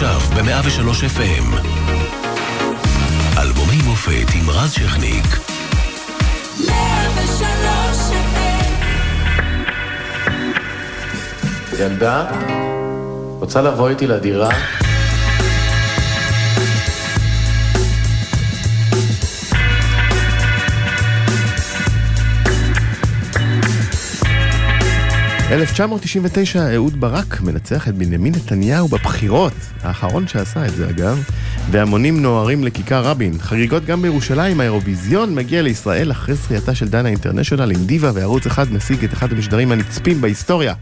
עכשיו ב-103 FM. אלבומי מופת עם רז שכניק. 103 ילדה, רוצה לבוא איתי לדירה? 1999, אהוד ברק מנצח את בנימין נתניהו בבחירות, האחרון שעשה את זה אגב, והמונים נוהרים לכיכר רבין. חגיגות גם בירושלים, האירוויזיון מגיע לישראל אחרי זכייתה של דנה אינטרנשיונל עם דיווה, וערוץ אחד משיג את אחד המשדרים הנצפים בהיסטוריה.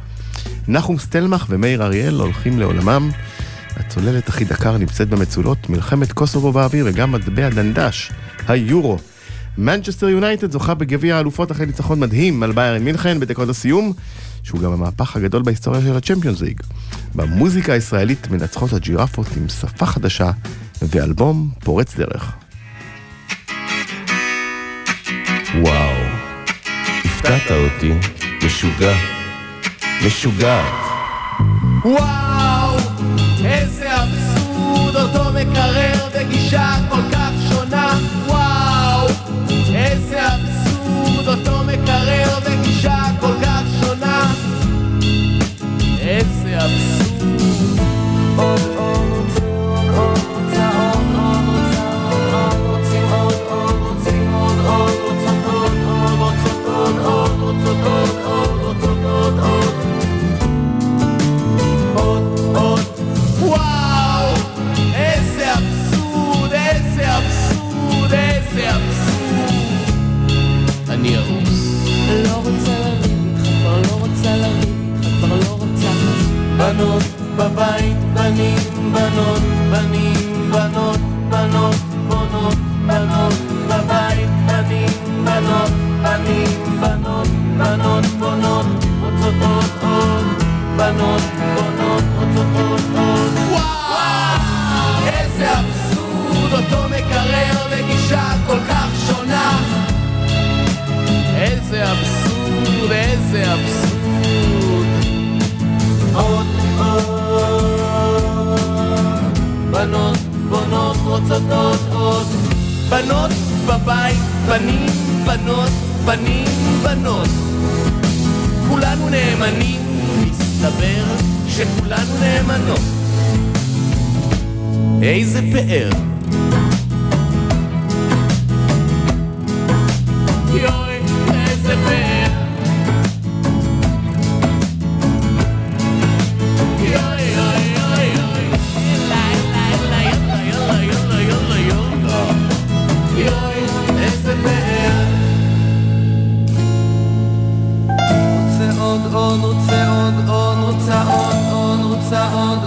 נחום סטלמך ומאיר אריאל הולכים לעולמם. הצוללת אח״י דקר נמצאת במצולות, מלחמת קוסובו באוויר וגם מטבע חדש, היורו. מנצ'סטר יונייטד זוכה בגביע האלופות אחרי ניצחון מדהים על ביירן מינכן בדקות הסיום. שהוא גם המהפך הגדול בהיסטוריה של הצ'מפיונס ליג. במוזיקה הישראלית מנצחות הג'ירפות עם שפה חדשה ואלבום פורץ דרך. וואו, הפתעת אותי, משוגע, משוגעת. וואו, איזה אבסורד, אותו מקרר בגישה כל כך איזה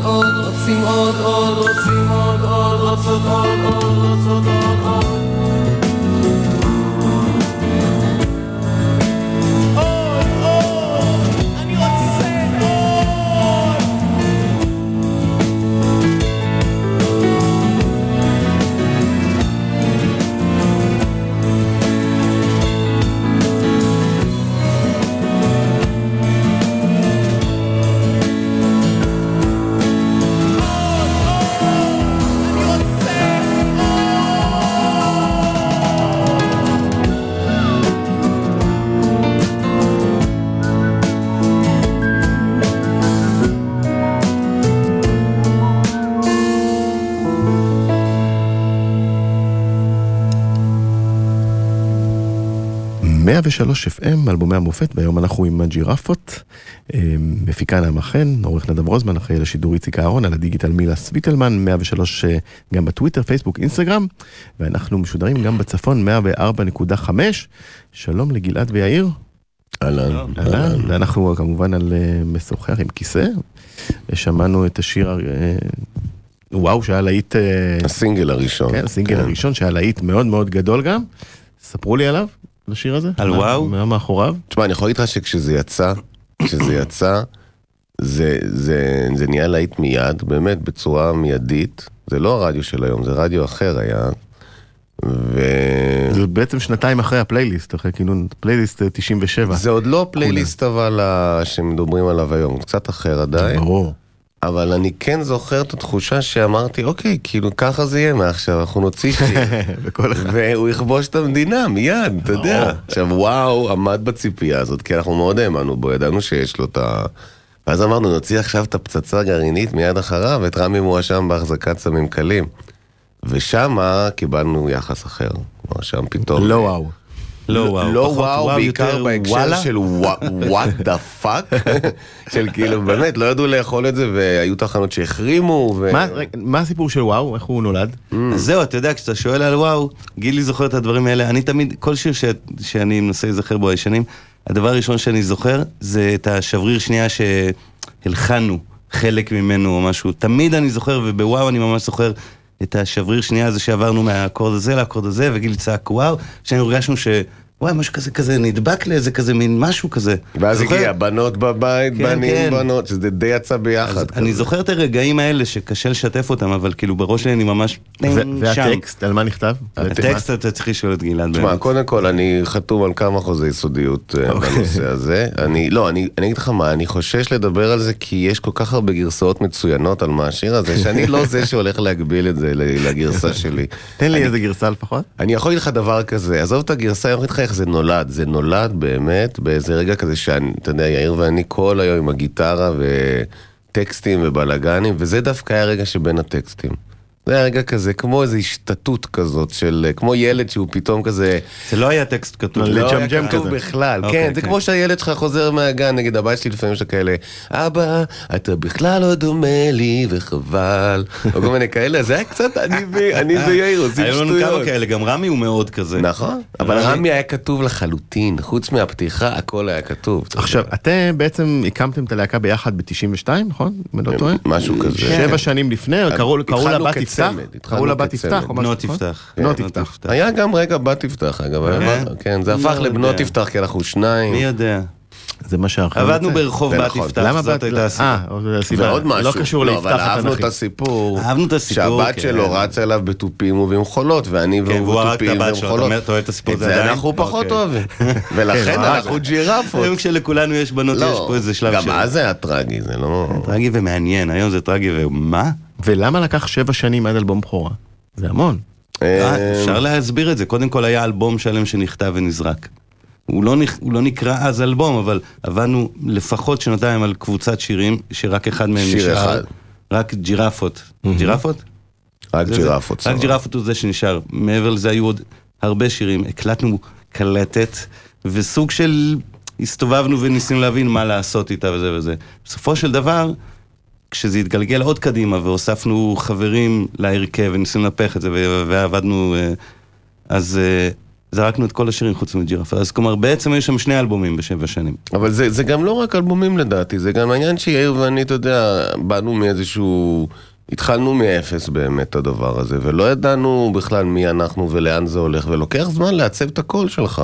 עוד, עוד, רוצים עוד, עוד, רוצים עוד, עוד, רוצות עוד, עוד, 103 FM, אלבומי המופת, והיום אנחנו עם הג'ירפות. אמ, מפיקה נעמה חן, עורך נדב רוזמן, אחראי לשידור איציק אהרון, על הדיגיטל מילה סוויטלמן, 103 אה, גם בטוויטר, פייסבוק, אינסטגרם, ואנחנו משודרים גם בצפון 104.5. שלום לגלעד ויאיר. אהלן. אהלן, ואנחנו כמובן על אה, משוחח עם כיסא. שמענו את השיר... אה, וואו, שהיה להיט... הסינגל הראשון. כן, הסינגל כן. הראשון, שהיה להיט מאוד מאוד גדול גם. ספרו לי עליו. לשיר הזה? על וואו? מה מאחוריו? תשמע, אני יכול להגיד לך שכשזה יצא, כשזה יצא, זה, זה, זה נהיה להיט מיד, באמת בצורה מיידית. זה לא הרדיו של היום, זה רדיו אחר היה. ו... זה בעצם שנתיים אחרי הפלייליסט, אחרי כינון פלייליסט 97. זה עוד לא פלייליסט אבל שמדברים עליו היום, קצת אחר עדיין. ברור. אבל אני כן זוכר את התחושה שאמרתי, אוקיי, כאילו ככה זה יהיה מעכשיו, אנחנו נוציא שיר. וכל אחד. והוא יכבוש את המדינה מיד, אתה יודע. עכשיו, וואו, עמד בציפייה הזאת, כי אנחנו מאוד האמנו בו, ידענו שיש לו את ה... ואז אמרנו, נוציא עכשיו את הפצצה הגרעינית מיד אחריו, את רמי מואשם בהחזקת סמים קלים. ושמה קיבלנו יחס אחר. כלומר, שם פתאום... לא וואו. לא וואו. לא פחות וואו, בעיקר יותר בהקשר וואלה. של what the fuck, של כאילו באמת לא ידעו לאכול את זה והיו תחנות שהחרימו. ו- מה- מה הסיפור של וואו? איך הוא נולד? אז זהו, אתה יודע, כשאתה שואל על וואו, גילי זוכר את הדברים האלה. אני תמיד, כל שיר ש... שאני מנסה להיזכר בו הישנים, הדבר הראשון שאני זוכר זה את השבריר שנייה שהלחנו חלק ממנו או משהו. תמיד אני זוכר, ובוואו אני ממש זוכר את השבריר שנייה הזה שעברנו מהאקורד הזה לאקורד הזה, וגילי צעק וואו, שאני הרגשנו ש... וואי, משהו כזה, כזה נדבק לאיזה כזה מין משהו כזה. ואז זוכר? הגיע בנות בבית, כן, בנים, כן. בנות, שזה די יצא ביחד. אני. זוכר את הרגעים האלה שקשה לשתף אותם, אבל כאילו בראש שלי אני ממש ו- שם. והטקסט, על מה נכתב? הטקסט אתה צריך לשאול את גלעד תשמע. קודם כל, אני חתום על כמה חוזי סודיות אה, אוקיי. בנושא הזה. אני, לא, אני, אני אגיד לך מה, אני חושש לדבר על זה כי יש כל כך הרבה גרסאות מצוינות על מה השיר הזה, שאני לא זה שהולך להגביל את זה לגרסה שלי. תן לי אני- איזה גרסה לפחות. אני יכול להגיד לך דבר כזה, עזוב את הגרסה, אני יכול להגיד לך איך זה נולד. זה נולד באמת באיזה רגע כזה שאני, אתה יודע, יאיר ואני כל היום עם הגיטרה וטקסטים ובלאגנים, וזה דווקא היה רגע שבין הטקסטים. זה היה רגע כזה, כמו איזו השתתות כזאת של, כמו ילד שהוא פתאום כזה... זה לא היה טקסט כתוב. לא, לא היה כתוב כזה. בכלל, אוקיי, כן, זה כן. כמו שהילד שלך חוזר מהגן, נגיד הבית שלי לפעמים יש כאלה, אבא, אתה בכלל לא דומה לי וחבל, או כל מיני כאלה, זה היה קצת, אני ויאיר עושים היו לנו כמה שטויות. כאלה, גם רמי הוא מאוד כזה. נכון, אבל רמי היה כתוב לחלוטין, חוץ מהפתיחה הכל היה כתוב. עכשיו. אתם בעצם הקמתם את הלהקה ביחד ב-92, נכון? אם אני לא טועה? משהו כזה. שבע שנים לפני, קראו קראו לה התחלנו בת התחלנו קראו לה בת. יפתח או משהו, בנו נכון? תפתח. בנו כן, תפתח. היה גם רגע בת יפתח אגב, היה כן? זה הפך לא לבנות. יפתח כי אנחנו שניים. מי יודע. זה מה שהאחר עבדנו. ברחוב בת נכון. יפתח, למה זאת בת... הייתה הסיבה. אה. ועוד משהו, לא קשור לא, ליפתח אבל אהבנו התנ"כי. את הסיפור, אהבנו את הסיפור, שהבת כן. שלו רצה אליו בתופים ובמחולות, ואני כן, והוא בתופים הבת שלו, אתה ובמחולות. אומר, אתה אוהב את הסיפור את הזה זה עדיין? אנחנו פחות אוקיי. אוהבים. ולכן כן, אנחנו ג'ירפות. היום כשלכולנו יש בנות, יש לא, פה איזה שלב גם של... אז זה היה טרגי, זה לא... טרגי ומעניין, היום זה טרגי ומה? ולמה לקח שבע שנים עד אלבום בכורה? זה המון. אה, אה, אפשר להסביר את זה, קודם כל היה אלבום שלם שנכתב ונזרק. הוא לא, נכ... הוא לא נקרא אז אלבום, אבל עבדנו לפחות שנתיים על קבוצת שירים, שרק אחד מהם שיר נשאר. אחד. רק ג'ירפות. ג'ירפות? רק זה- ג'ירפות. רק. ג'ירפות הוא זה שנשאר. מעבר לזה היו עוד הרבה שירים. הקלטנו קלטת, וסוג של הסתובבנו וניסינו להבין מה לעשות איתה וזה וזה. בסופו של דבר, כשזה התגלגל עוד קדימה והוספנו חברים להרכב וניסינו לנפח את זה ועבדנו, אה, אז אה, זרקנו את כל השירים חוץ מג'ירפה. אז כלומר, בעצם היו שם שני אלבומים בשבע שנים. אבל זה, זה גם לא רק אלבומים לדעתי, זה גם העניין שיאיר ואני, אתה יודע, באנו מאיזשהו... התחלנו מאפס באמת הדבר הזה, ולא ידענו בכלל מי אנחנו ולאן זה הולך, ולוקח זמן לעצב את הקול שלך.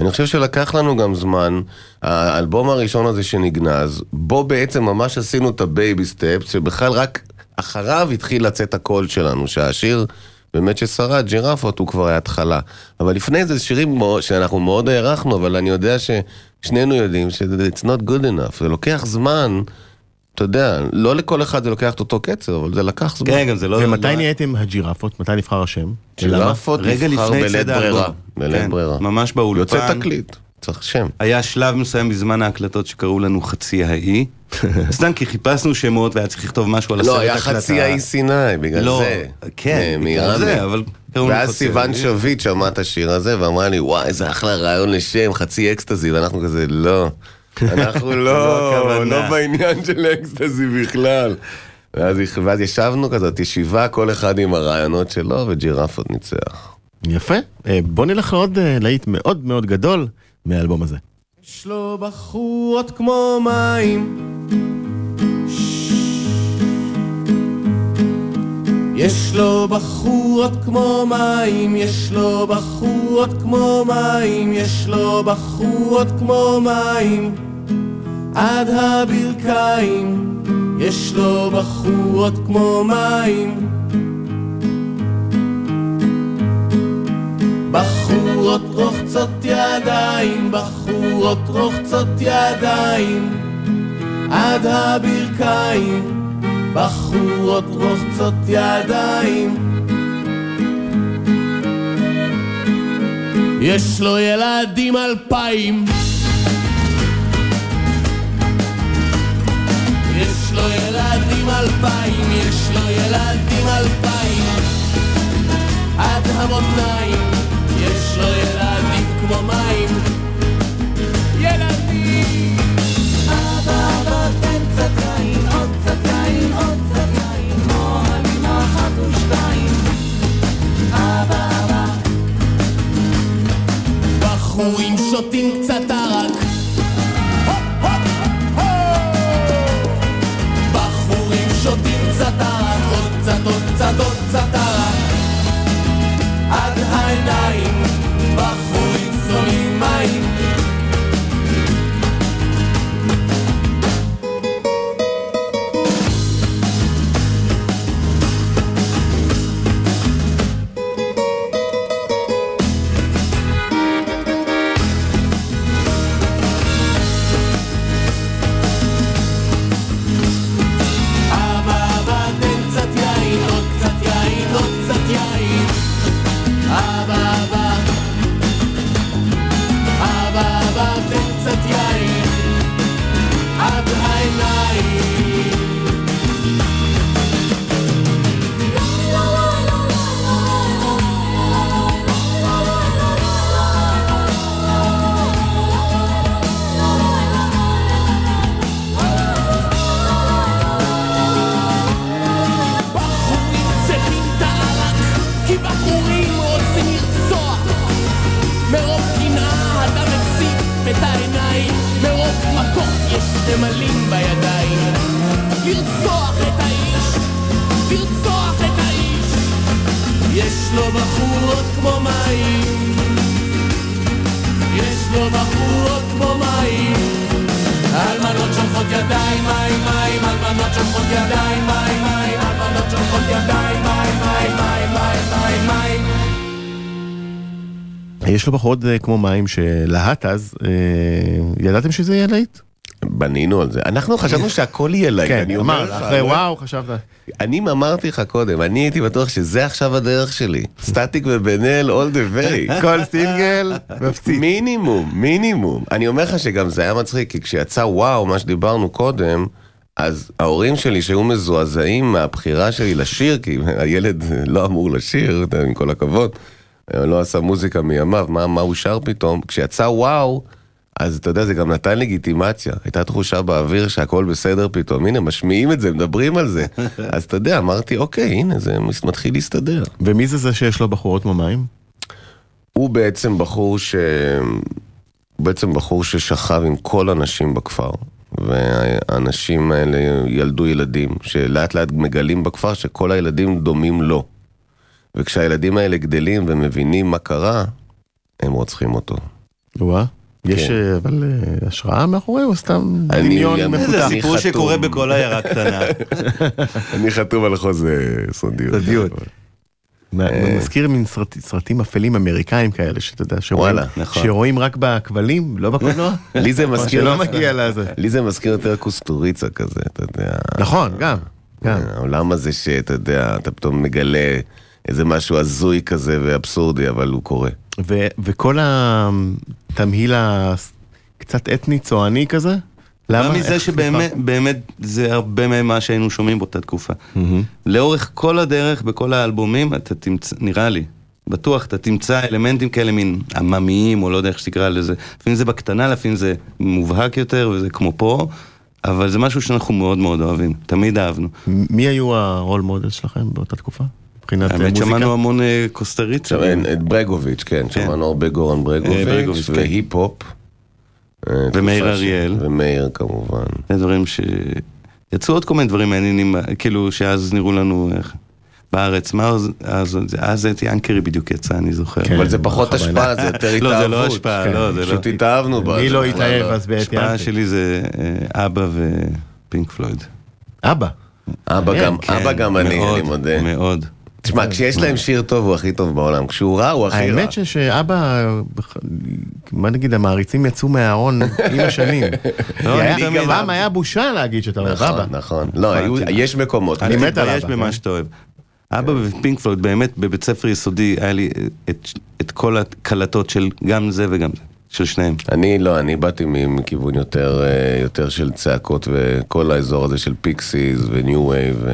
אני חושב שלקח לנו גם זמן, האלבום הראשון הזה שנגנז, בו בעצם ממש עשינו את ה baby steps, שבכלל רק אחריו התחיל לצאת הקול שלנו, שהשיר באמת ששרד, ג'ירפות הוא כבר היה התחלה. אבל לפני זה שירים שאנחנו מאוד הערכנו, אבל אני יודע ששנינו יודעים שזה it's not good enough, זה לוקח זמן, אתה יודע, לא לכל אחד זה לוקח את אותו קצב, אבל זה לקח זמן. כן, גם זה לא... ומתי לא- נהייתם הג'ירפות? מתי נבחר השם? ג'ירפות נבחר בלית ברירה. בלית כן, ברירה. ממש באולפן. יוצא תקליט, צריך שם. היה שלב מסוים בזמן ההקלטות שקראו לנו חצי האי. סתם כי חיפשנו שמות והיה צריך לכתוב משהו על הסרט לא, הקלטה. היה חצי האי סיני, בגלל לא, זה. כן, בגלל. זה, אבל ואז סיוון. שביט שמעה את השיר הזה ואמרה לי, וואי, איזה אחלה רעיון לשם, חצי אקסטזי, ואנחנו כזה, לא. אנחנו לא, הכוונה. לא בעניין של אקסטזי בכלל. ואז, ואז ישבנו כזאת ישיבה, כל אחד עם הרעיונות שלו, וג'ירפות ניצח. יפה. אה, בוא נלך לעוד אה, להיט מאוד מאוד גדול מהאלבום הזה. יש לו בחורות כמו מים יש לו בחורות כמו מים, יש לו בחורות כמו מים, יש לו בחורות כמו מים עד הברכיים, יש לו בחורות כמו מים. בחורות רוחצות ידיים, בחורות רוחצות ידיים. עד הברכיים, בחורות רוחצות ידיים. יש לו ילדים אלפיים יש לו ילדים אלפיים, יש לו ילדים אלפיים. עד המותניים, יש לו ילדים כמו מים. ילדים! אבא, אבא, תן קצת יין, עוד קצת יין, עוד קצת יין, אוהלים אחת ושתיים. אבא, אבא, בחורים שותים קצת ערק שותים קצת ערק עוד קצת, עוד קצת, עוד קצת ערק עד העיניים בחורות אה, כמו מים שלהט אז, אה, ידעתם שזה יהיה להיט? בנינו על זה. אנחנו חשבנו שהכל יהיה להם, כן, אני אומר אמר, לך. אחרי וואו, חשבת. אני אמרתי לך קודם, אני הייתי בטוח שזה עכשיו הדרך שלי. סטטיק ובן אל all the way. כל סינגל, מפציץ. מינימום, מינימום. אני אומר לך שגם זה היה מצחיק, כי כשיצא וואו, מה שדיברנו קודם, אז ההורים שלי שהיו מזועזעים מהבחירה שלי לשיר, כי הילד לא אמור לשיר, עם כל הכבוד, לא עשה מוזיקה מימיו, מה, מה הוא שר פתאום? כשיצא וואו, אז אתה יודע, זה גם נתן לגיטימציה. הייתה תחושה באוויר שהכל בסדר פתאום. הנה, משמיעים את זה, מדברים על זה. אז אתה יודע, אמרתי, אוקיי, הנה, זה מתחיל להסתדר. ומי זה זה שיש לו בחורות כמו מים? הוא בעצם בחור ש... הוא בעצם בחור ששכב עם כל הנשים בכפר, והאנשים האלה ילדו ילדים, שלאט לאט מגלים בכפר שכל הילדים דומים לו. וכשהילדים האלה גדלים ומבינים מה קרה, הם רוצחים אותו. וואה. יש כן. אה, אבל אה, השראה מאחורי או סתם אני דמיון מפותח? זה סיפור. שקורה בכל עיירה קטנה. אני חתום על חוזה סודיות. סודיות. אה. מזכיר מין סרט- סרטים אפלים אמריקאים כאלה שאתה יודע, שרואים- נכון. רק בכבלים, לא בקולנוע? לי זה מזכיר... שלא מגיע לזה. לי זה מזכיר יותר קוסטוריצה כזה, אתה יודע. נכון. גם. העולם הזה שאתה יודע, אתה פתאום מגלה איזה משהו הזוי כזה ואבסורדי, אבל הוא קורה. ו- וכל התמהיל הקצת אתני צועני כזה? למה? למה? מזה שבאמת, באמת, זה הרבה ממה שהיינו שומעים באותה תקופה. לאורך כל הדרך, בכל האלבומים, אתה תמצא, נראה לי, בטוח, אתה תמצא אלמנטים כאלה מין עממיים, או לא יודע איך שתקרא לזה. לפעמים זה בקטנה, לפעמים זה מובהק יותר, וזה כמו פה, אבל זה משהו שאנחנו מאוד מאוד אוהבים, תמיד אהבנו. מי היו הרול מודל שלכם באותה תקופה? מבחינת אה, האמת, מוזיקה? שמענו המון אה, קוסטריצה. את ברגוביץ', כן, שמענו הרבה גורן אה, ברגוביץ', כן. והיפ-הופ. ומאיר אריאל. ומאיר כמובן. זה דברים ש... יצאו עוד כל מיני דברים מעניינים, כאילו שאז נראו לנו איך... בארץ, מה אז, אז, אז את ינקרי בדיוק יצא, אני זוכר. כן. אבל זה פחות בכוונה. השפעה, זה יותר התאהבות. לא, זה לא השפעה, כן, לא, זה לא. פשוט התאהבנו בה. מי לא התאהב לא. אז בעת ההשפעה ינקי? שלי זה אה, אבא ופינק פלויד. אבא. אבא מעניין, גם, אבא גם אני, מאוד, אני מודה. מאוד. תשמע, כשיש להם שיר טוב הוא הכי טוב בעולם, כשהוא רע הוא הכי רע. האמת שאבא, מה נגיד, המעריצים יצאו מהארון עם השנים. לא, כי אני היה- פעם בושה להגיד שאתה אוהב אבא. נכון, נכון. לא, יש מקומות. אני מת על מתבייש אבא, במה כן. שאתה אוהב. אבא ופינק פלויד, באמת, בבית ספר יסודי היה לי את, כל הקלטות של גם זה וגם זה, של שניהם. אני לא, אני באתי מכיוון יותר, אה, יותר של צעקות וכל האזור הזה של פיקסיס ו new wave.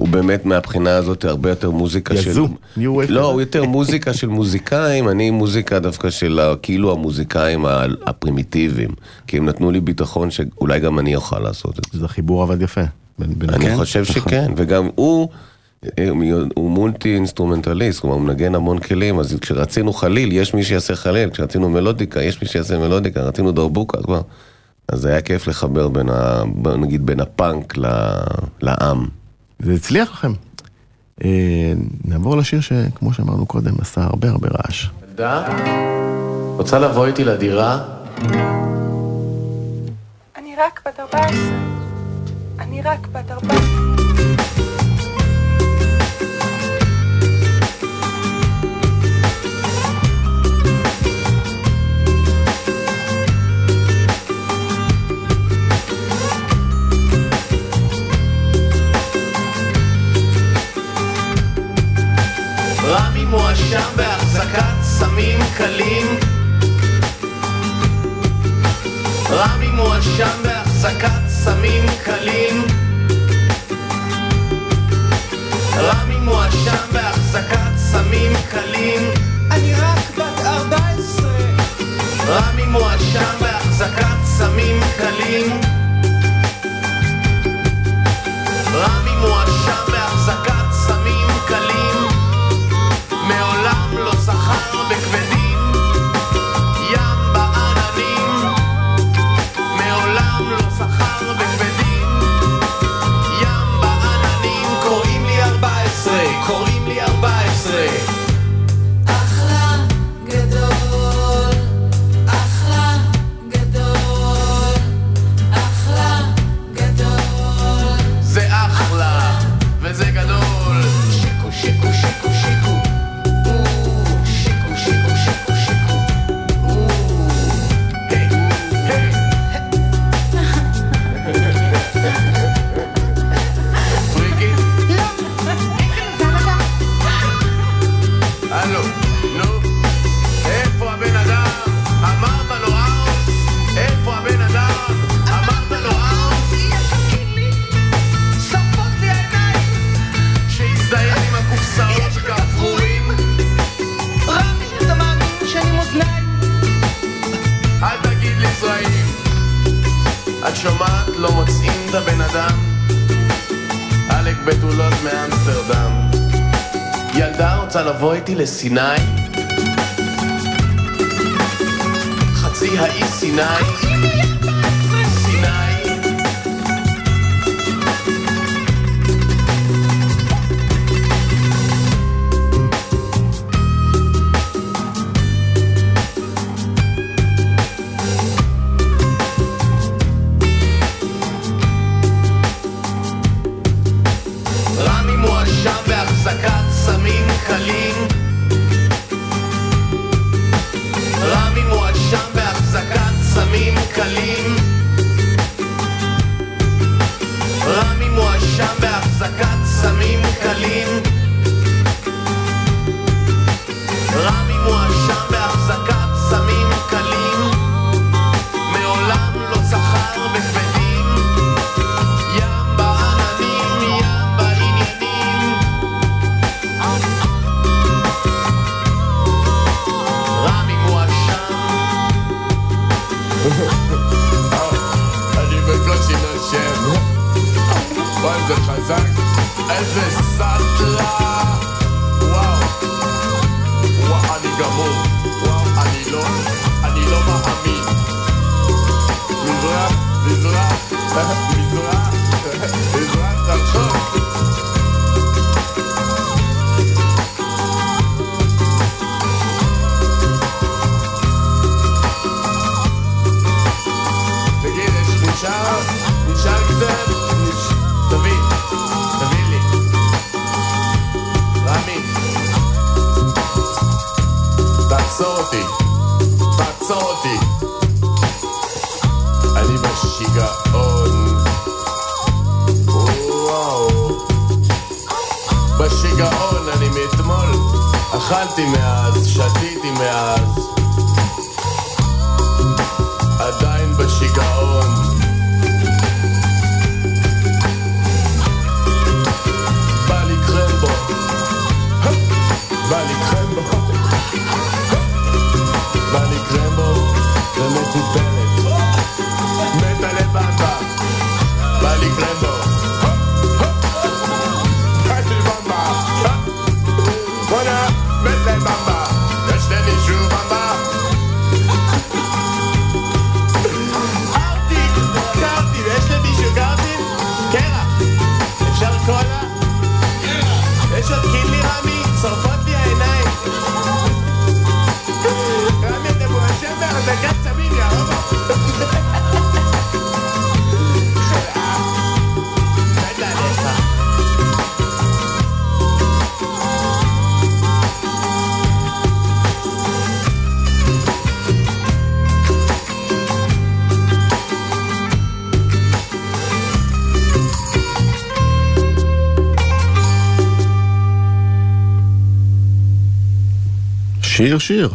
הוא באמת מהבחינה הזאת הרבה יותר מוזיקה של... יזו, New Wave לא. הוא יותר מוזיקה של מוזיקאים, אני מוזיקה דווקא של כאילו המוזיקאים הפרימיטיביים. כי הם נתנו לי ביטחון שאולי גם אני אוכל לעשות את זה. זה חיבור עבד יפה. בין- בין- אני כן? חושב נכון. שכן, וגם הוא, אה, הוא multi-instrumentalist, כלומר הוא מנגן המון כלים, אז כשרצינו חליל, יש מי שיעשה חליל, כשרצינו מלודיקה, יש מי שיעשה מלודיקה, רצינו דרבוקה. אז היה כיף לחבר בין ה... נגיד בין הפאנק ל... לעם. זה הצליח לכם. אה, נעבור לשיר שכמו שאמרנו קודם, עשה הרבה הרבה רעש. ילדה, רוצה לבוא איתי לדירה? אני רק בת 14. אני רק בת 14. לבוא איתי לסיני? חצי האי סיני איזה סטלה וואו וואו סעודי. אני בשיגעון. וואו. בשיגעון אני מאתמול. אכלתי מאז, שתיתי מאז. עדיין בשיגעון. בא לי קרמבו. בא לי קרמבו. במבה בואנה מת לבמבה יש למישהו במבה ארטיק, קרטיב, יש למישהו קרטיב? קרח, אפשר קולה? יש עוד קינלי רמי? שורפות לי העיניים רמי אתה מואשם בהחזקת שיר שיר.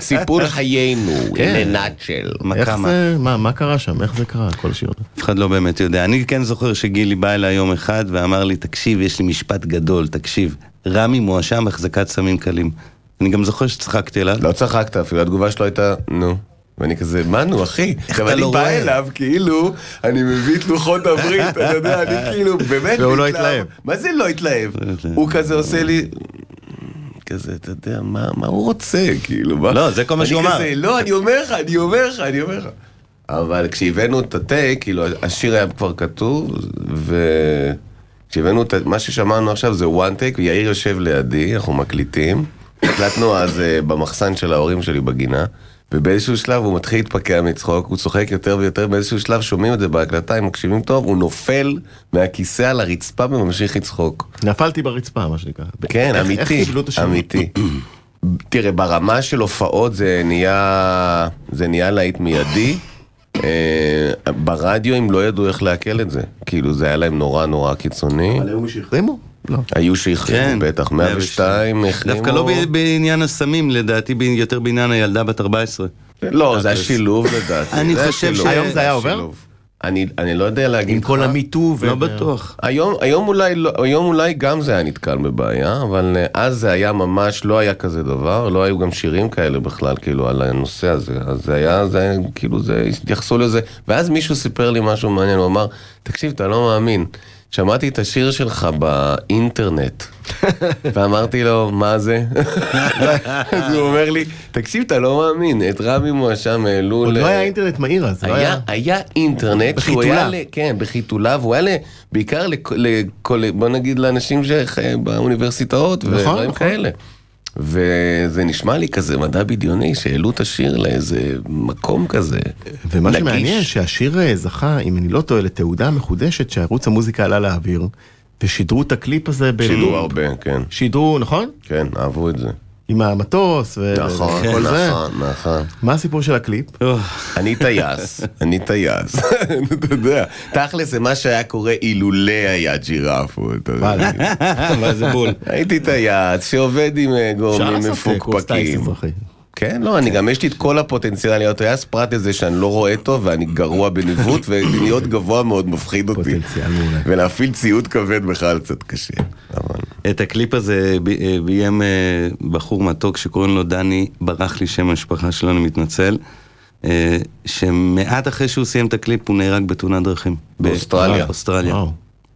סיפור חיינו, כן. לנאצ'ל. איך מכה מה. זה, מה, מה קרה שם? איך זה קרה, כל השיר הזה? אף אחד לא באמת יודע. אני כן זוכר שגילי בא אליי יום אחד ואמר לי, תקשיב, יש לי משפט גדול, תקשיב, רמי מואשם בהחזקת סמים קלים. אני גם זוכר שצחקתי עליו. לא צחקת אפילו, התגובה שלו הייתה, נו. ואני כזה, מה נו אחי? עכשיו אתה אני לא בא? אליו כאילו, אני מביא את לוחות הברית, אתה יודע, אני כאילו באמת והוא לא. התלהב. מה זה לא התלהב? הוא כזה עושה לי... כזה, אתה יודע, מה, מה הוא רוצה, כאילו, מה? לא, זה כל מה שהוא אני אמר. לא, אני אומר לך, אני אומר לך, אני אומר לך. אבל כשהבאנו את הטייק, כאילו, השיר היה כבר כתוב, וכשהבאנו את מה ששמענו עכשיו זה one take, ויאיר יושב לידי, אנחנו מקליטים. הקלטנו אז אה, במחסן של ההורים שלי בגינה, ובאיזשהו שלב הוא מתחיל להתפקע מצחוק, הוא צוחק יותר ויותר, באיזשהו שלב שומעים את זה בהקלטה, אם מקשיבים טוב, הוא נופל מהכיסא על הרצפה וממשיך לצחוק. נפלתי ברצפה, מה שנקרא. כן, איך- אמיתי, איך? אמיתי. תראה, ברמה של הופעות זה נהיה, זה נהיה להיט מיידי. אה, ברדיו הם לא ידעו איך לעכל את זה. כאילו, זה היה להם נורא נורא קיצוני. אבל היו שהחרימו? לא. היו שהחרימו, בטח, 102 החרימו. דווקא לא בעניין הסמים, לדעתי יותר בעניין הילדה בת 14. לא, זה השילוב לדעתי. אני חושב השילוב. ש- היום זה היה עובר? אני אני לא יודע להגיד עם לך. כל המיטו ו... לא בטוח. היום, היום, אולי, לא- היום אולי גם זה היה נתקל בבעיה, אבל אה, אז זה היה ממש, לא היה כזה דבר, לא היו גם שירים כאלה בכלל, כאילו, על הנושא הזה. אז זה היה, זה היה, כאילו, זה, התייחסו לזה. ואז מישהו סיפר לי משהו מעניין, הוא אמר, תקשיב, אתה לא מאמין. שמעתי את השיר שלך באינטרנט, ואמרתי לו, מה זה? אז הוא אומר לי, תקשיב, אתה לא מאמין, את רבי מואשם העלו עוד ל... לא היה אינטרנט מהיר אז, לא היה, היה... אינטרנט שהוא. היה, ל- כן, בחיתוליו, הוא היה בעיקר לכ- לכל, בוא נגיד לאנשים שבאוניברסיטאות נכון, ודברים נכון. וזה נשמע לי כזה מדע בדיוני שהעלו את השיר לאיזה מקום כזה. ומה נגיש. שמעניין שהשיר אה, זכה, אם אני לא טועה, לתעודה מחודשת שערוץ המוזיקה עלה לאוויר, ושידרו את הקליפ הזה ב... שידרו הרבה, כן. שידרו, נכון? כן, אהבו את זה. עם המטוס ו... נכון, וכל זה. נכון, נכון. מה הסיפור של הקליפ? אני טייס, אני טייס. אתה יודע, תכל'ס זה מה שהיה קורה אילולא היה ג'ירפות. אבל זה בול. הייתי טייס שעובד עם אה, אפשר גורמים לעשות קורס טיס מפוקפקים. כן, לא, אני גם יש לי את כל הפוטנציאל להיות טייס, פרט לזה שאני לא רואה טוב ואני גרוע בניווט, ולהיות גבוה מאוד מפחיד אותי. פוטנציאל מעולה. ולהפעיל ציוד כבד בכלל קצת קשה. את הקליפ הזה אה, ביים אה, בחור מתוק שקוראים לו דני, ברח לי שם המשפחה שלו, אני מתנצל. אה, שמעט אחרי שהוא סיים את הקליפ הוא נהרג בתאונת דרכים. באוסטרליה. באוסטרליה.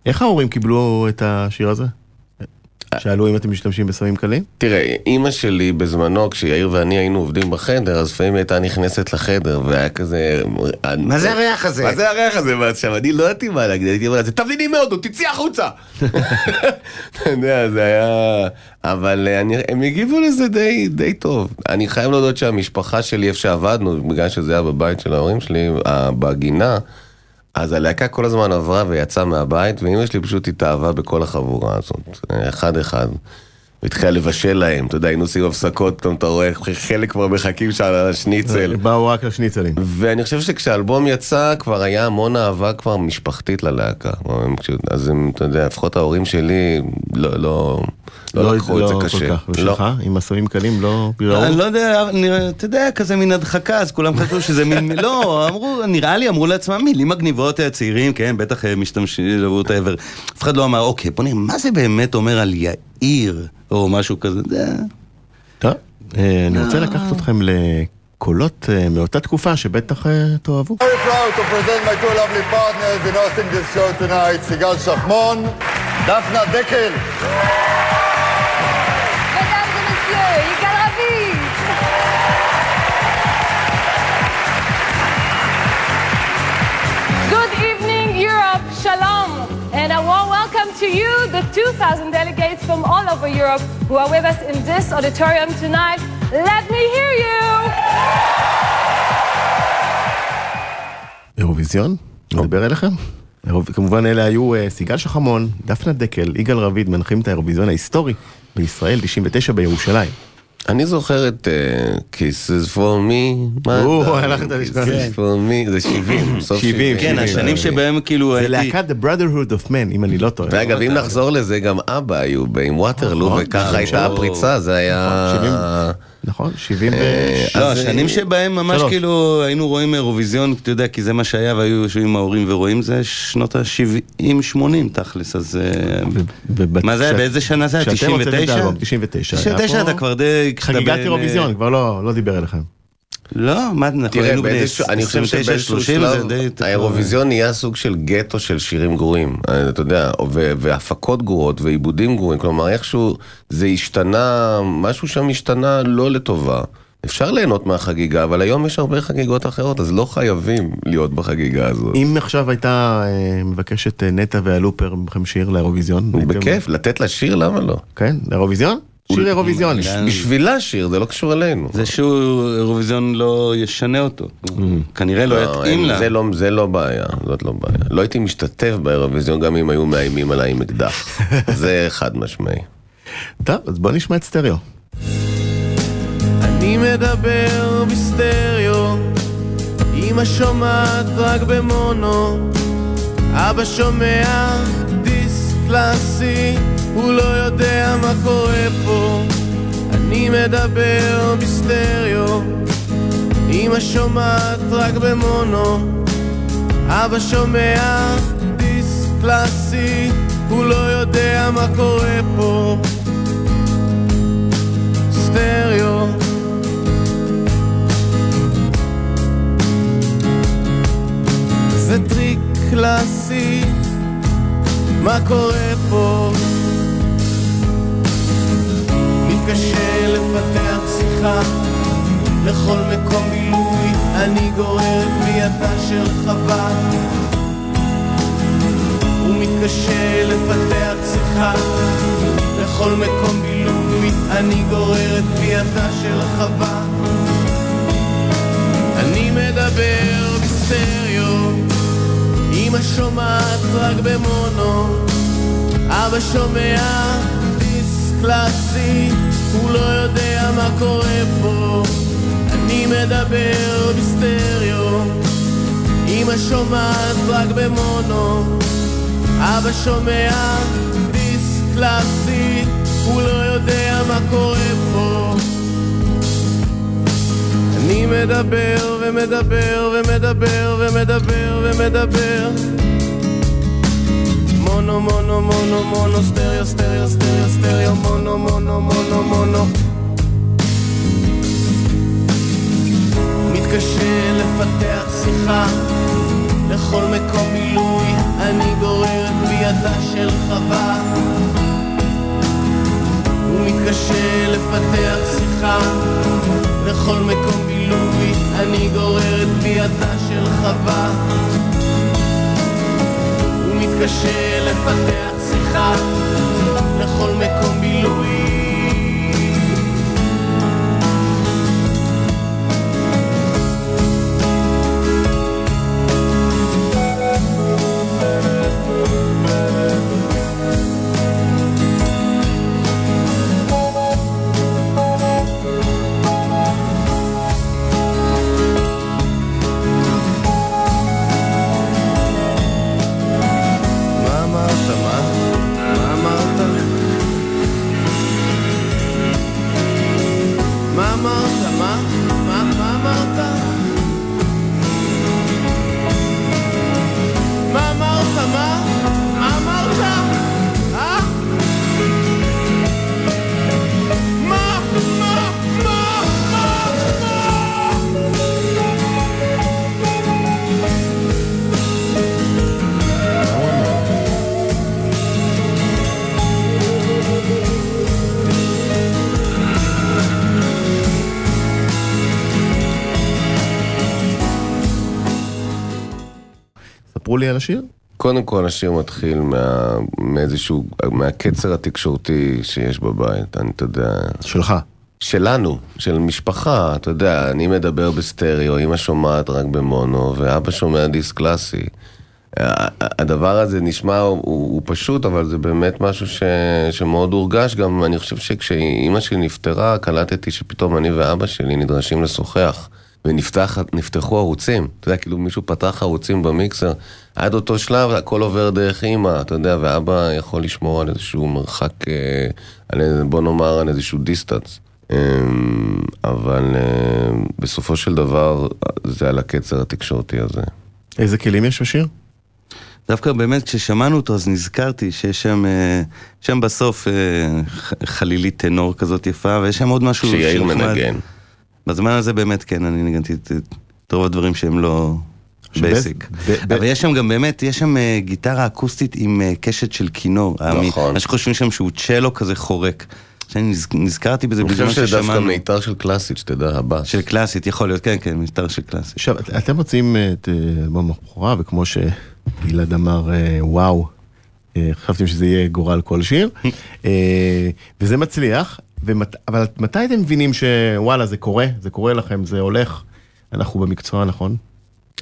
איך ההורים קיבלו את השיר הזה? שאלו אם אתם משתמשים בסמים קלים? תראה, אימא שלי בזמנו, כשיאיר ואני היינו עובדים בחדר, אז לפעמים הייתה נכנסת לחדר, והיה כזה... מה זה הריח הזה? מה זה הריח הזה? ועכשיו, אני לא ידעתי מה להגיד, הייתי אומר לזה, תבליני מהודו, תצאי החוצה! אתה יודע, זה היה... אבל אה, אני, הם הגיבו לזה די, די טוב. אני חייב להודות שהמשפחה שלי, איפה שעבדנו, בגלל שזה היה בבית של ההורים שלי, אה, בגינה, אז הלהקה כל הזמן עברה ויצאה מהבית, ואימא שלי פשוט התאהבה בכל החבורה הזאת, אחד אחד. התחילה לבשל להם, אתה יודע, היינו עושים הפסקות, פתאום אתה רואה חלק כבר מחכים שם על השניצל. באו רק לשניצלים. ואני חושב שכשהאלבום יצא, כבר היה המון אהבה כבר משפחתית ללהקה. אז הם, אתה יודע, לפחות ההורים שלי לא, לא, לא לקחו את זה כל קשה. כך. לא. ושלך, עם הסמים קלים, לא... אני לא יודע, אתה יודע, כזה מין הדחקה, אז כולם חשבו שזה מין, לא, אמרו, נראה לי, אמרו לעצמם, מילים מגניבות, אה, צעירים, כן, בטח אה, משתמשים, ווטאבר. אף אחד לא אמר, אוקיי, בוא נראה, מה זה באמת אומר על יאיר, או משהו כזה, זה... טוב, אה, אני רוצה לקחת אתכם לקולות אה, מאותה תקופה שבטח אה, תאהבו. סיגל שחמון, דפנה דקל. Warm welcome to you, the 2,000 delegates from all over Europe who are with us in this auditorium tonight. Let me hear you. אירוויזיון? נדבר אליכם? כמובן אלה היו אה, סיגל שחמון, דפנה דקל, יגאל רביד מנחים את האירוויזיון ההיסטורי בישראל 99 בירושלים. אני זוכר את אה, Kisses for me. מה או, אתה- הלכת לשכוח. Kisses for me, זה 70, סוף 70, 70. כן, השנים שבהם כאילו זה הייתי... להקת The Brotherhood of Men, אם אני לא טועה. ואגב, אם נחזור לזה, גם אבא היו עם ווטרלו, נכון, וככה נכון. הייתה הפריצה, זה היה... נכון, 70 ו... אה, לא, אז, השנים אה, שבהם ממש. כאילו היינו רואים אירוויזיון, אתה יודע, כי זה מה שהיה והיו יושבים עם ההורים ורואים, זה שנות ה-70-80 תכלס, אז... אה, מה זה היה? באיזה שנה זה היה? כשאתם הוצאתם את 99? האלבום, 99. היה 99 פה אתה כבר די... חגיגת אירוויזיון, כבר לא לא דיבר אליכם. לא, מה, אנחנו תראה, היינו בני באיזשהו- אני חושב 29, שבאיזשהו 30, זה די... האירוויזיון נהיה סוג של גטו של שירים גרועים, אה, אתה יודע, והפקות גרועות ועיבודים גרועים, כלומר איכשהו זה השתנה, משהו שם השתנה לא לטובה. אפשר ליהנות מהחגיגה, אבל היום יש הרבה חגיגות אחרות, אז לא חייבים להיות בחגיגה הזאת. אם עכשיו הייתה אה, מבקשת אה, נטע והלופר מכם שיר לאירוויזיון. בכיף, לתת לה שיר, למה לא? כן, לאירוויזיון? שיר אירוויזיוני. בשבילה שיר, זה לא קשור אלינו. זה שהוא אירוויזיון לא ישנה אותו. כנראה לא יתאים אין, לה. זה לא, זה לא בעיה, זאת לא בעיה. לא הייתי משתתף באירוויזיון גם אם היו מאיימים עליי עם אקדח. זה חד משמעי. טוב, אז בוא נשמע את סטריאו. אני מדבר בסטריאו, אמא שומעת רק במונו, אבא שומע דיסק קלאסי, הוא לא יודע מה קורה פה. אני מדבר בסטריאו, אמא שומעת רק במונו, אבא שומע דיסק קלאסי, הוא לא יודע מה קורה פה. סטריאו זה טריק קלאסי, מה קורה פה? מתקשה לפתח שיחה. לכל מקום בילוי, אני גורר את ביאתה של חווה. ומתקשה לפתח שיחה. לכל מקום בילוי, אני גורר את ביאתה של חווה. אני מדבר בסטריאו, אמא שומעת רק במונו, אבא שומע דיסק קלאסי, הוא לא יודע מה קורה פה. אני מדבר בסטריאו, אמא שומעת רק במונו, אבא שומע דיסק קלאסי, הוא לא יודע מה קורה פה. אני מדבר ומדבר ומדבר ומדבר ומדבר מונו מונו מונו מונו סטריאו סטריאו סטריאו סטריאו מונו מונו מונו מונו מתקשה לפתח שיחה. לכל מקום בילוי אני גורר את ביאתה של חווה. הוא מתקשה לפתח שיחה. לכל מקום בילוי אני גורר את ביאתה של חווה מתקשה לפתח שיחה לכל מקום בילוי ספרו לי על השיר. קודם כל השיר מתחיל מה, מאיזשהו, מהקצר התקשורתי שיש בבית, אני, אתה יודע... שלך. שלנו, של משפחה, אתה יודע, אני מדבר בסטריאו, אמא שומעת רק במונו, ואבא שומע דיסק קלאסי. הדבר הזה נשמע, הוא, הוא פשוט, אבל זה באמת משהו ש, שמאוד הורגש. גם אני חושב שכשאימא שלי נפטרה, קלטתי שפתאום אני ואבא שלי נדרשים לשוחח. ונפתחו ערוצים, אתה יודע, כאילו מישהו פתח ערוצים במיקסר, עד אותו שלב הכל עובר דרך אימא, אתה יודע, ואבא יכול לשמור על איזשהו מרחק, אה, על, איזה- בוא נאמר, על איזשהו דיסטנס. אה, אבל אה, בסופו של דבר זה על הקצר התקשורתי הזה. איזה כלים יש בשיר? דווקא באמת כששמענו אותו אז נזכרתי שיש שם, אה, שם בסוף חלילית טנור כזאת יפה ויש שם עוד משהו שיאיר. מנגן. בזמן הזה באמת כן, אני ניגנתי את רוב הדברים שהם לא basic. אבל יש שם גם באמת, יש שם אה, גיטרה אקוסטית עם אה, קשת של כינור. נכון. מה שחושבים שם שהוא צ'לו כזה חורק. שאני נז- נזכרתי בזה אני בזמן חושב שזה דווקא ששמענו. מיתר של קלאסית, שתדע, הבאס. של קלאסית, יכול להיות, כן, כן, מיתר של קלאסית. עכשיו, את- אתם מוצאים את אה, אלבום הבכורה, וכמו שגלעד אמר, וואו, חשבתם שזה יהיה גורל כל שיר, וזה מצליח, ומת- אבל מתי אתם מבינים שוואלה, זה קורה, זה קורה לכם, זה הולך, אנחנו במקצוע הנכון?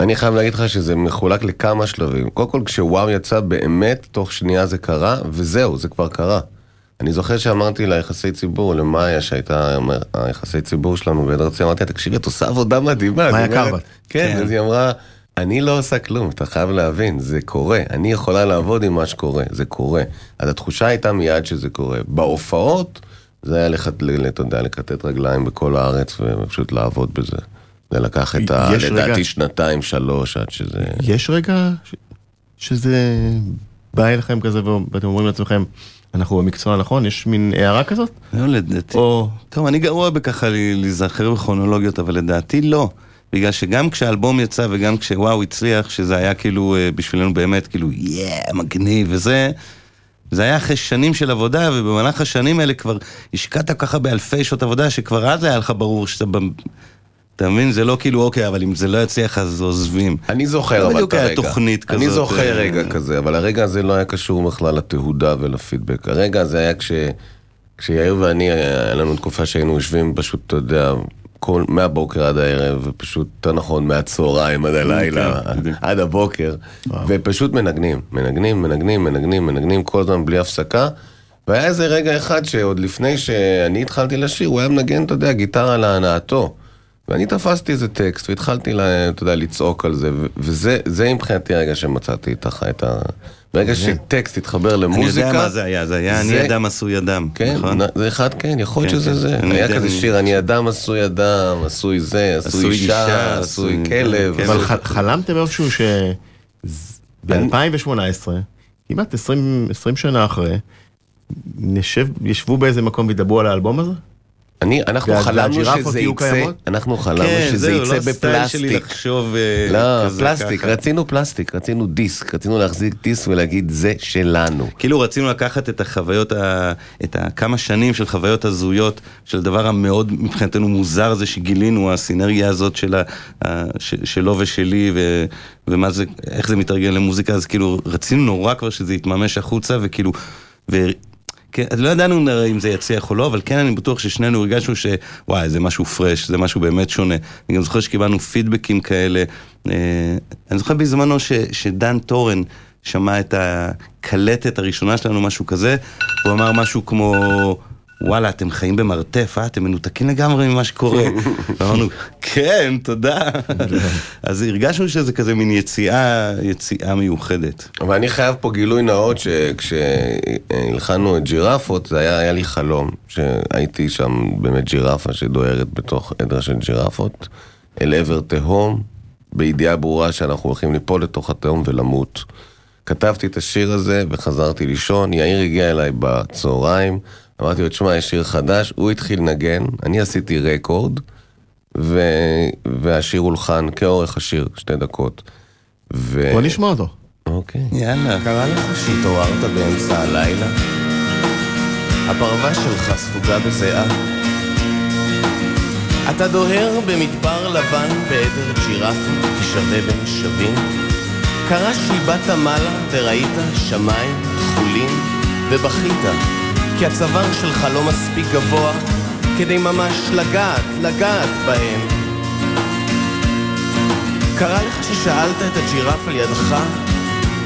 אני חייב להגיד לך שזה מחולק לכמה שלבים. קודם כל, כשוואו יצא באמת, תוך שנייה זה קרה, וזהו, זה כבר קרה. אני זוכר שאמרתי ליחסי ציבור, למאיה, שהייתה היחסי ציבור שלנו בעד ארצי, אמרתי לה, תקשיבי, את עושה עבודה מדהימה. מאיה קרבט. כן, אז היא אמרה, אני לא עושה כלום, אתה חייב להבין, זה קורה. אני יכולה לעבוד עם מה שקורה, זה קורה. אז התחושה הייתה מיד שזה קורה. בהופעות, זה היה, אתה יודע, לכתת רגליים בכל הארץ, ופשוט לעבוד בזה. זה לקח את ה... יש רגע- לדעתי שנתיים, שלוש, עד שזה... יש רגע ש- שזה בא אליכם כזה ואתם אומרים לעצמכם, אנחנו במקצוע הנכון? יש מין הערה כזאת? לא, לדעתי. או... טוב, אני גרוע בככה להיזכר בכרונולוגיות, אבל לדעתי לא. בגלל שגם כשהאלבום יצא וגם כשוואו הצליח, שזה היה כאילו אה, בשבילנו באמת כאילו, יאה, מגניב וזה, זה היה אחרי שנים של עבודה, ובמהלך השנים האלה כבר השקעת ככה באלפי שעות עבודה, שכבר אז היה לך ברור שאתה... אתה מבין? זה לא כאילו, אוקיי, אבל אם זה לא יצליח אז עוזבים. אני זוכר לא אבל בדיוק את היה הרגע. תוכנית אני כזאת, זוכר אה, רגע כזה, אבל הרגע הזה לא היה קשור בכלל לתהודה ולפידבק. הרגע הזה היה כש... כשיאיר ואני, היה לנו תקופה שהיינו יושבים פשוט, אתה יודע, כל, מהבוקר עד הערב, ופשוט, יותר נכון, מהצהריים עד הלילה, בדיוק. עד הבוקר, ופשוט מנגנים, מנגנים, מנגנים, מנגנים, מנגנים כל הזמן בלי הפסקה. והיה איזה רגע אחד שעוד לפני שאני התחלתי לשיר, הוא היה מנגן, אתה יודע, גיטרה להנאתו. ואני תפסתי איזה טקסט והתחלתי, לה, אתה יודע, לצעוק על זה, ו- וזה זה מבחינתי הרגע שמצאתי את ה... את ה... ברגע שטקסט התחבר אני למוזיקה... יודע מה זה היה, זה היה אני זה- אדם עשוי אדם. כן, נכון? זה אחד, כן, יכול להיות כן, שזה כן. זה. אני היה יודע, כזה אני- שיר, אני אדם עשוי אדם, עשוי זה, עשוי עשוי אישה, עשוי עשוי- כלב. כן. אבל ח- חלמתם איפשהו ש... ב-2018, כמעט 20, 20 שנה אחרי, נשב, ישבו באיזה מקום וידברו על האלבום הזה? אני, אנחנו חלמנו שזה יצא? אנחנו חלמנו כן, שזה זהו, יצא לא סטייל שלי בפלסטיק. לחשוב אה, לא, פלסטיק, ככה. רצינו פלסטיק, רצינו דיסק, רצינו להחזיק דיסק ולהגיד זה שלנו. כאילו רצינו לקחת את החוויות, ה... את הכמה שנים של חוויות הזויות, של הדבר המאוד מבחינתנו מוזר הזה שגילינו, הסינרגיה הזאת של ה... שלו ושלי, ו... ומה זה, איך זה מתרגל למוזיקה, אז כאילו רצינו נורא כבר שזה יתממש החוצה, וכאילו. כן, לא ידענו אם זה יצליח או לא, אבל כן אני בטוח ששנינו הרגשנו שוואי, זה משהו פרש, זה משהו באמת שונה. אני גם זוכר שקיבלנו פידבקים כאלה. אה, אני זוכר בזמנו ש, שדן טורן שמע את הקלטת הראשונה שלנו, משהו כזה, הוא אמר משהו כמו... וואלה, אתם חיים במרתף, אה? אתם מנותקים לגמרי ממה שקורה. ואמרנו, כן, תודה. אז הרגשנו שזה כזה מין יציאה, יציאה מיוחדת. אבל אני חייב פה גילוי נאות שכשהלחנו את ג'ירפות, זה היה, היה לי חלום, שהייתי שם באמת ג'ירפה שדוהרת בתוך עדר של ג'ירפות, אל עבר תהום, בידיעה ברורה שאנחנו הולכים ליפול לתוך התהום ולמות. כתבתי את השיר הזה וחזרתי לישון, יאיר הגיע אליי בצהריים, אמרתי לו, תשמע, יש שיר חדש, הוא התחיל לנגן, אני עשיתי רקורד, ו... והשיר הולחן כאורך השיר, שתי דקות. ו... בוא נשמע אותו. אוקיי. יאללה. קרה לך שהתעוררת באמצע הלילה? הפרווה שלך ספוגה בזיעה. אתה דוהר במדבר לבן בעדר ג'ירפה, כשווה בין שווים. קרה שהבעת מעלה וראית שמיים כחולים ובכית כי הצוואר שלך לא מספיק גבוה כדי ממש לגעת, לגעת בהם קרה לך ששאלת את הג'ירף על ידך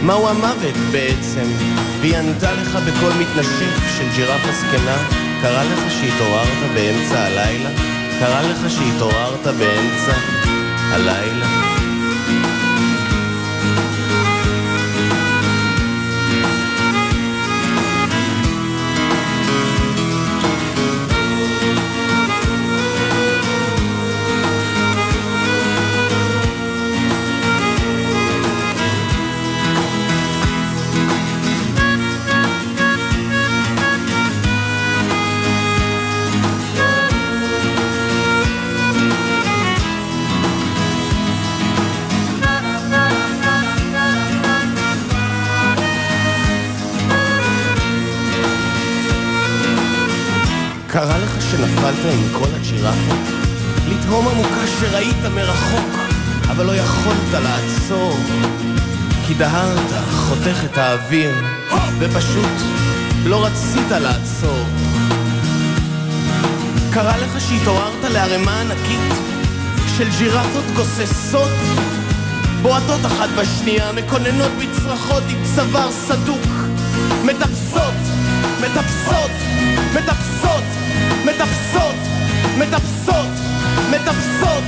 מהו המוות בעצם? והיא ענתה לך בקול מתנשף של ג'ירפה זקנה קרה לך שהתעוררת באמצע הלילה? קרה לך שהתעוררת באמצע הלילה? עם כל הג'ירפות? לתהום עמוקה שראית מרחוק, אבל לא יכולת לעצור. כי דהרת, חותך את האוויר, ופשוט לא רצית לעצור. קרה לך שהתעוררת לערימה ענקית של ג'ירפות גוססות, בועטות אחת בשנייה, מקוננות בצרחות עם צוואר סדוק, מטפסות, מטפסות, מטפסות, מטפסות, מטפסות, מטפסות,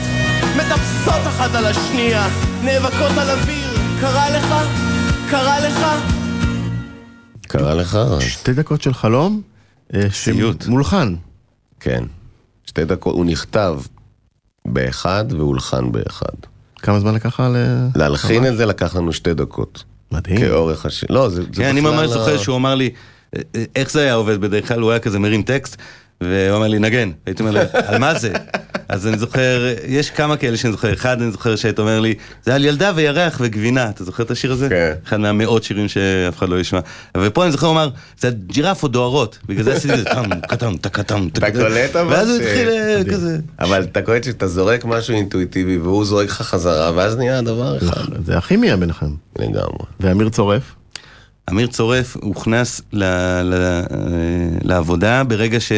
מטפסות אחת על השנייה, נאבקות על אוויר, קרה לך? קרה לך? קרה לך? שתי דקות של חלום, אה, סיוט. מולחן. כן. שתי דקות, הוא נכתב באחד והולחן באחד. כמה זמן לקח ל... להלחין את זה לקח לנו שתי דקות. מדהים. כאורך השיר. לא, זה, זה כן, אני בכלל ממש לא- זוכר שהוא אמר לי, "אה, אה, איך זה היה עובד בדרך כלל, הוא היה כזה מרים טקסט, והוא אומר לי, נגן. הייתי אומר לו, על מה זה? אז אני זוכר, יש כמה כאלה שאני זוכר, אחד אני זוכר שהיית אומר לי, זה על ילדה וירח וגבינה, אתה זוכר את השיר הזה? כן. אחד מהמאות שירים שאף אחד לא ישמע. ופה אני זוכר, הוא אמר, זה ג'ירפות דוהרות, בגלל זה עשיתי את זה, טם, קטם, טקטם, אתה קולט אבל ואז הוא התחיל אה. כזה. אבל אתה קולט שאתה זורק משהו אינטואיטיבי והוא זורק לך חזרה ואז נהיה דבר אחד. זה הכימיה ביניכם. לגמרי. ואמיר צורף? אמיר צורף הוכנס ל, ל, אה, לעבודה ברגע ש...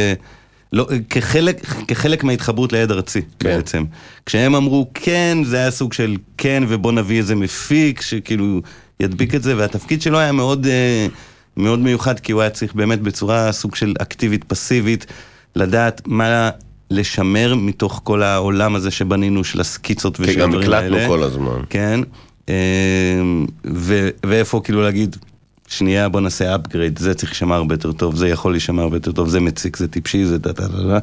לא, כחלק, כחלק מההתחברות ליד ארצי כן. בעצם. כשהם אמרו כן, זה היה סוג של כן ובוא נביא איזה מפיק שכאילו ידביק את זה, והתפקיד שלו היה מאוד, אה, מאוד מיוחד כי הוא היה צריך באמת בצורה סוג של אקטיבית פסיבית לדעת מה לשמר מתוך כל העולם הזה שבנינו של הסקיצות כי ושל גם הדברים האלה. הקלטנו כל הזמן. כן, אמ, ו- ואיפה כאילו להגיד, שנייה בוא נעשה upgrade, זה צריך להישמע הרבה יותר טוב, זה יכול להישמע הרבה יותר טוב, זה מציק, זה טיפשי, זה דה דה דה דה,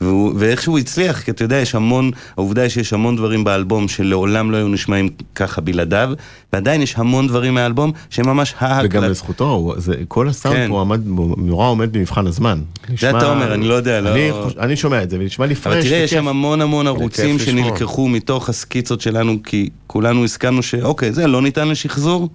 והוא- ואיכשהו הצליח, כי אתה יודע, יש המון, העובדה היא שיש המון דברים באלבום שלעולם לא היו נשמעים ככה בלעדיו, ועדיין יש המון דברים מהאלבום שהם ממש ההקלט. וגם לזכותו, זה- כל הסאונד כן. פה עמד, נורא עומד במבחן הזמן. זה אתה אומר, אני לא יודע, לא... אני חוש- אני שומע את זה, ונשמע לי fresh. אבל תראה, יש. שם המון המון ערוצים. שנלקחו מתוך הסקיצות שלנו, כי כולנו הסכמנו שאוקיי, זה לא ניתן לשחזור,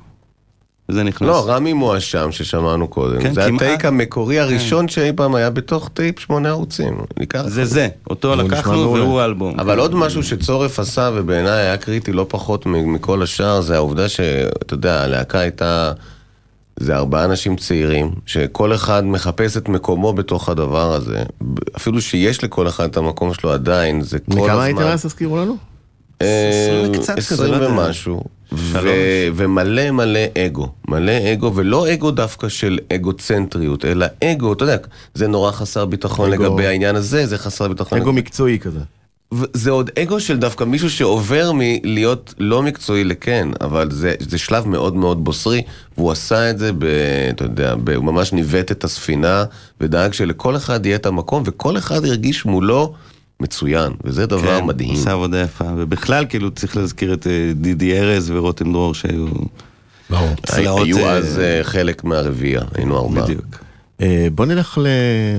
וזה נכנס. לא, רמי מואשם ששמענו קודם. כן, זה כמעט. הטייק המקורי הראשון שאי פעם היה בתוך טייפ שמונה ערוצים. זה זה, אותו לקחנו. והוא האלבום. אבל עוד משהו שצורף עשה ובעיניי היה קריטי לא פחות מ- מכל השאר זה העובדה שאתה יודע, הלהקה הייתה, זה ארבעה אנשים צעירים, שכל אחד מחפש את מקומו בתוך הדבר הזה. אפילו שיש לכל אחד את המקום שלו עדיין, זה כל הזמן. מכמה הייתם אז, תזכירו לנו? אה, עשרים וקצת כזה, עשרים לא יודע. ומשהו. ו- ומלא מלא אגו. מלא אגו, ולא אגו דווקא של אגוצנטריות, אלא אגו, אתה יודע, זה נורא חסר ביטחון אגו- לגבי העניין הזה, זה חסר ביטחון. אגו מקצועי כזה. זה עוד אגו של דווקא מישהו שעובר מלהיות לא מקצועי לכן, אבל זה, זה שלב מאוד מאוד בוסרי, והוא עשה את זה, ב, אתה יודע, ב, הוא ממש ניווט את הספינה, ודאג שלכל אחד יהיה את המקום, וכל אחד ירגיש מולו מצוין, וזה דבר כן, מדהים. עושה עבודה יפה, ובכלל כאילו צריך להזכיר את אה, דידי ארז ורותם דרור שהיו ברור. היו אה, אז אה, חלק מהרביעייה, היינו ארבעה. בדיוק. אה, בוא נלך ל-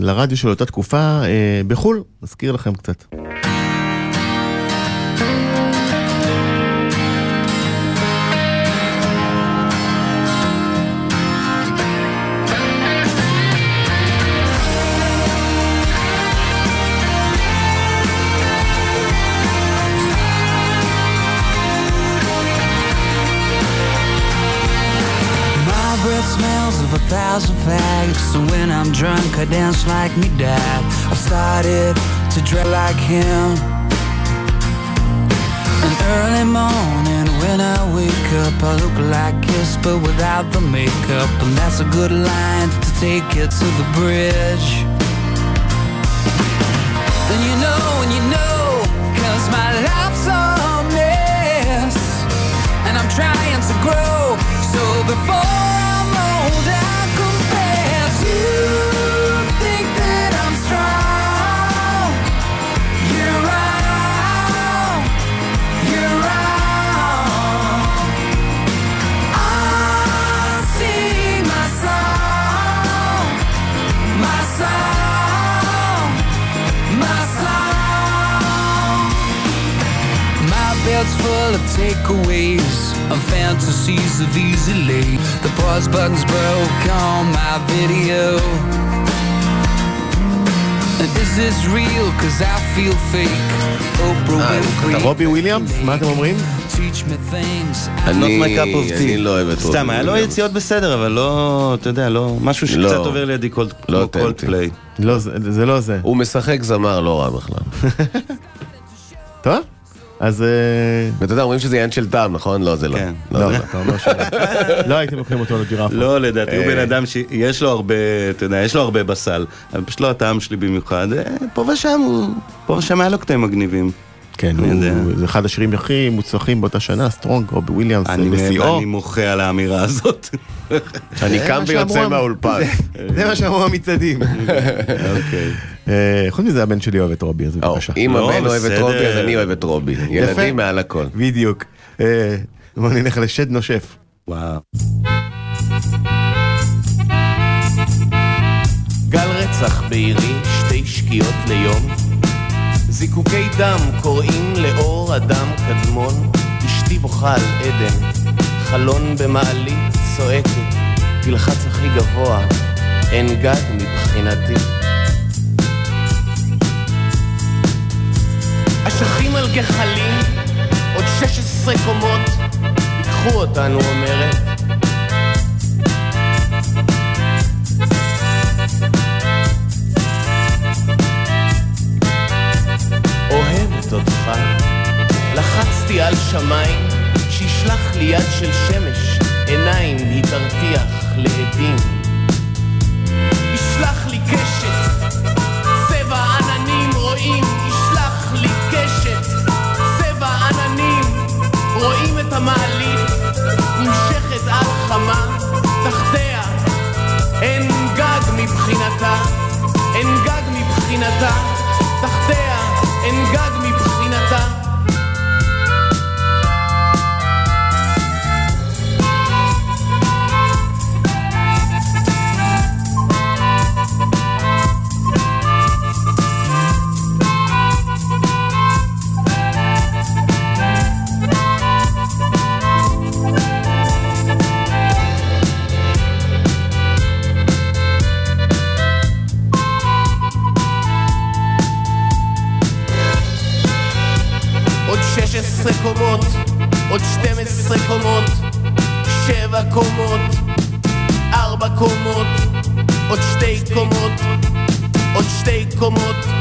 לרדיו של אותה תקופה אה, בחו"ל, נזכיר לכם קצת. I'm drunk, I dance like me dad. I've started to dress like him. An early morning when I wake up, I look like kiss, but without the makeup. And that's a good line to take you to the bridge. Then you know, and you know, cause my life's a mess. And I'm trying to grow, so before I'm old, takeaways and fantasies of easy lay. The pause button's broke on my video. And is this real? Cause I feel fake. Oprah Winfrey. אתה רובי וויליאמס? מה אתם אומרים? Teach me things. אני- Not my cup of אני tea. לא אוהב את רובי סתם, היה לו. יציאות בסדר, אבל לא, אתה יודע, לא, משהו שקצת לא. עובר לידי כל לא. לא, זה לא זה. הוא משחק זמר לא רע בכלל. טוב, אז... אה, ואתה יודע, אומרים שזה עניין של טעם, נכון? לא, זה לא. כן. לא, לא, זה אתה אומר שלא. לא הייתם לוקחים אותו לג'ירפה. לא, לדעתי הוא אה. בן אדם שיש לו הרבה, אתה יודע, יש לו הרבה בסל, אבל פשוט לא הטעם שלי במיוחד. אה, פה ושם הוא, פה ושם היה לו קטעים מגניבים. כן, זה אחד השירים הכי מוצלחים באותה שנה, Strong, רובי וויליאמס, אני בשיאו. אני מוחה על האמירה הזאת. אני קם ויוצא מהאולפן. זה- זה מה שאמרו המצעדים. אוקיי. אה, חוץ מזה הבן שלי אוהב את רובי, אז בבקשה. אם לא, הבן אוהב את. רובי, אז אני אוהב את רובי. ילדים מעל הכל. בדיוק. אה, בוא נלך לשד נושף. וואו. גל רצח בעירי, שתי שקיעות ליום. זיקוקי דם קוראים לאור אדם קדמון. אשתי בוכה על עדן, חלון במעלית צועקת, תלחץ הכי גבוה, אין גג מבחינתי. אשכים על גחלים, עוד 16 קומות, ייקחו אותנו אומרת. אוהבת אותך. לחצתי על שמיים, שישלח לי יד של שמש, עיניים היא תרתיח לעדים. ישלח לי קשת, libertad. 2 קומות.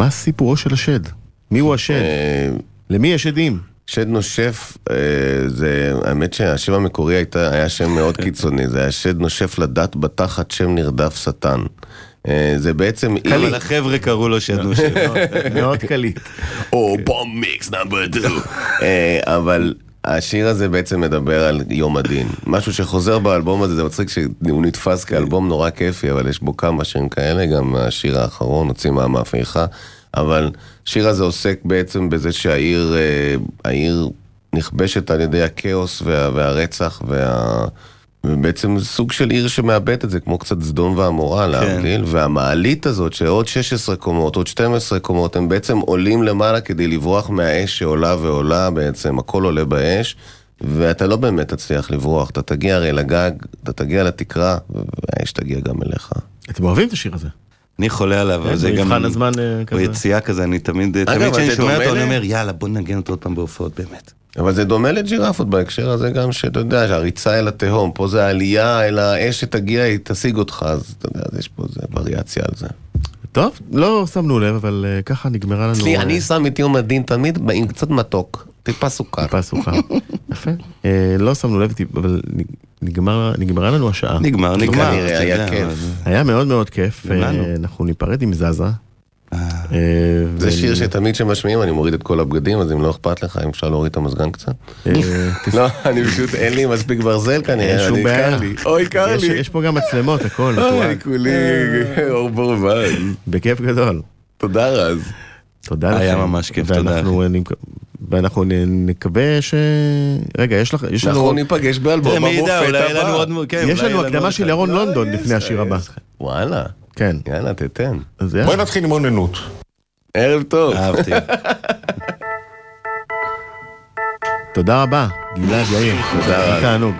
מה סיפורו של השד? מי הוא השד? אה, למי יש עדים? שד נושף, אה, זה, האמת שהשם המקורי הייתה, היה שם מאוד קיצוני, זה היה שד נושף לדת בתחת שם נרדף שטן. אה, זה בעצם... אבל החבר'ה קראו לו שד נושף. מאוד קליט. או בום מיקס נאמבר 2. אבל השיר הזה בעצם מדבר על יום הדין. משהו שחוזר באלבום הזה, זה מצחיק שהוא נתפס כאלבום נורא כיפי, אבל יש בו כמה שירים כאלה, גם השיר האחרון, הוציא מהמהפכה. אבל השיר הזה עוסק בעצם בזה שהעיר אה, העיר נכבשת על ידי הכאוס וה, והרצח וה... ובעצם זה סוג של עיר שמאבדת את זה, כמו קצת סדום ועמורה להבדיל, והמעלית הזאת שעוד 16 קומות, עוד 12 קומות, הם בעצם עולים למעלה כדי לברוח מהאש שעולה ועולה בעצם, הכל עולה באש, ואתה לא באמת תצליח לברוח, אתה תגיע הרי לגג, אתה תגיע לתקרה, והאש תגיע גם אליך. אתם אוהבים את השיר הזה? אני חולה עליו, אבל כן, זה גם... במבחן הזמן, אה, הוא כזה. יציאה כזה, אני תמיד, אגב, תמיד אבל כשאני שומע אותו, אני אומר, יאללה, בוא ננגן אותו עוד פעם בהופעות, באמת. אבל זה דומה לג'ירפות בהקשר הזה גם, שאתה יודע, שהריצה אל התהום, פה זה העלייה אל האש שתגיע, היא תשיג אותך, אז אתה יודע, אז יש פה איזה וריאציה על זה. טוב, לא שמנו לב, אבל אה, ככה נגמרה לנו... אצלי, אה, אני שם את יום הדין תמיד עם קצת מתוק, טיפה סוכר. טיפה סוכר. יפה. אה, לא שמנו לב, אבל נגמר- נגמרה לנו השעה. נגמר, נגמר. כנראה, אתה היה כיף. היה מאוד מאוד כיף. אנחנו ניפרד עם זזה. אה, זה שיר שתמיד כשמשמיעים אני מוריד את כל הבגדים, אז אם לא אכפת לך, אם אפשר להוריד את המזגן קצת. אה, לא, אני פשוט, אין לי מספיק ברזל אין כנראה, שום אני בעיה. קר לי. אוי, קר יש- לי. יש פה גם מצלמות, הכל. אוי, כולי אור ברווז. בכיף גדול. תודה רז. תודה לכם. היה ממש כיף, תודה. ואנחנו, אה, נקווה ש... רגע, יש לך... יש לנו... אנחנו ניפגש באלבום המופת הבא. כן, יש לנו הקדמה של. ירון לא, לונדון לפני השיר הבא. וואלה, כן. יאללה, תתן. בואי נתחיל עם רוננות. ערב טוב. אהבתי. תודה רבה, גלעד יאיר. תודה רבה. תענוג.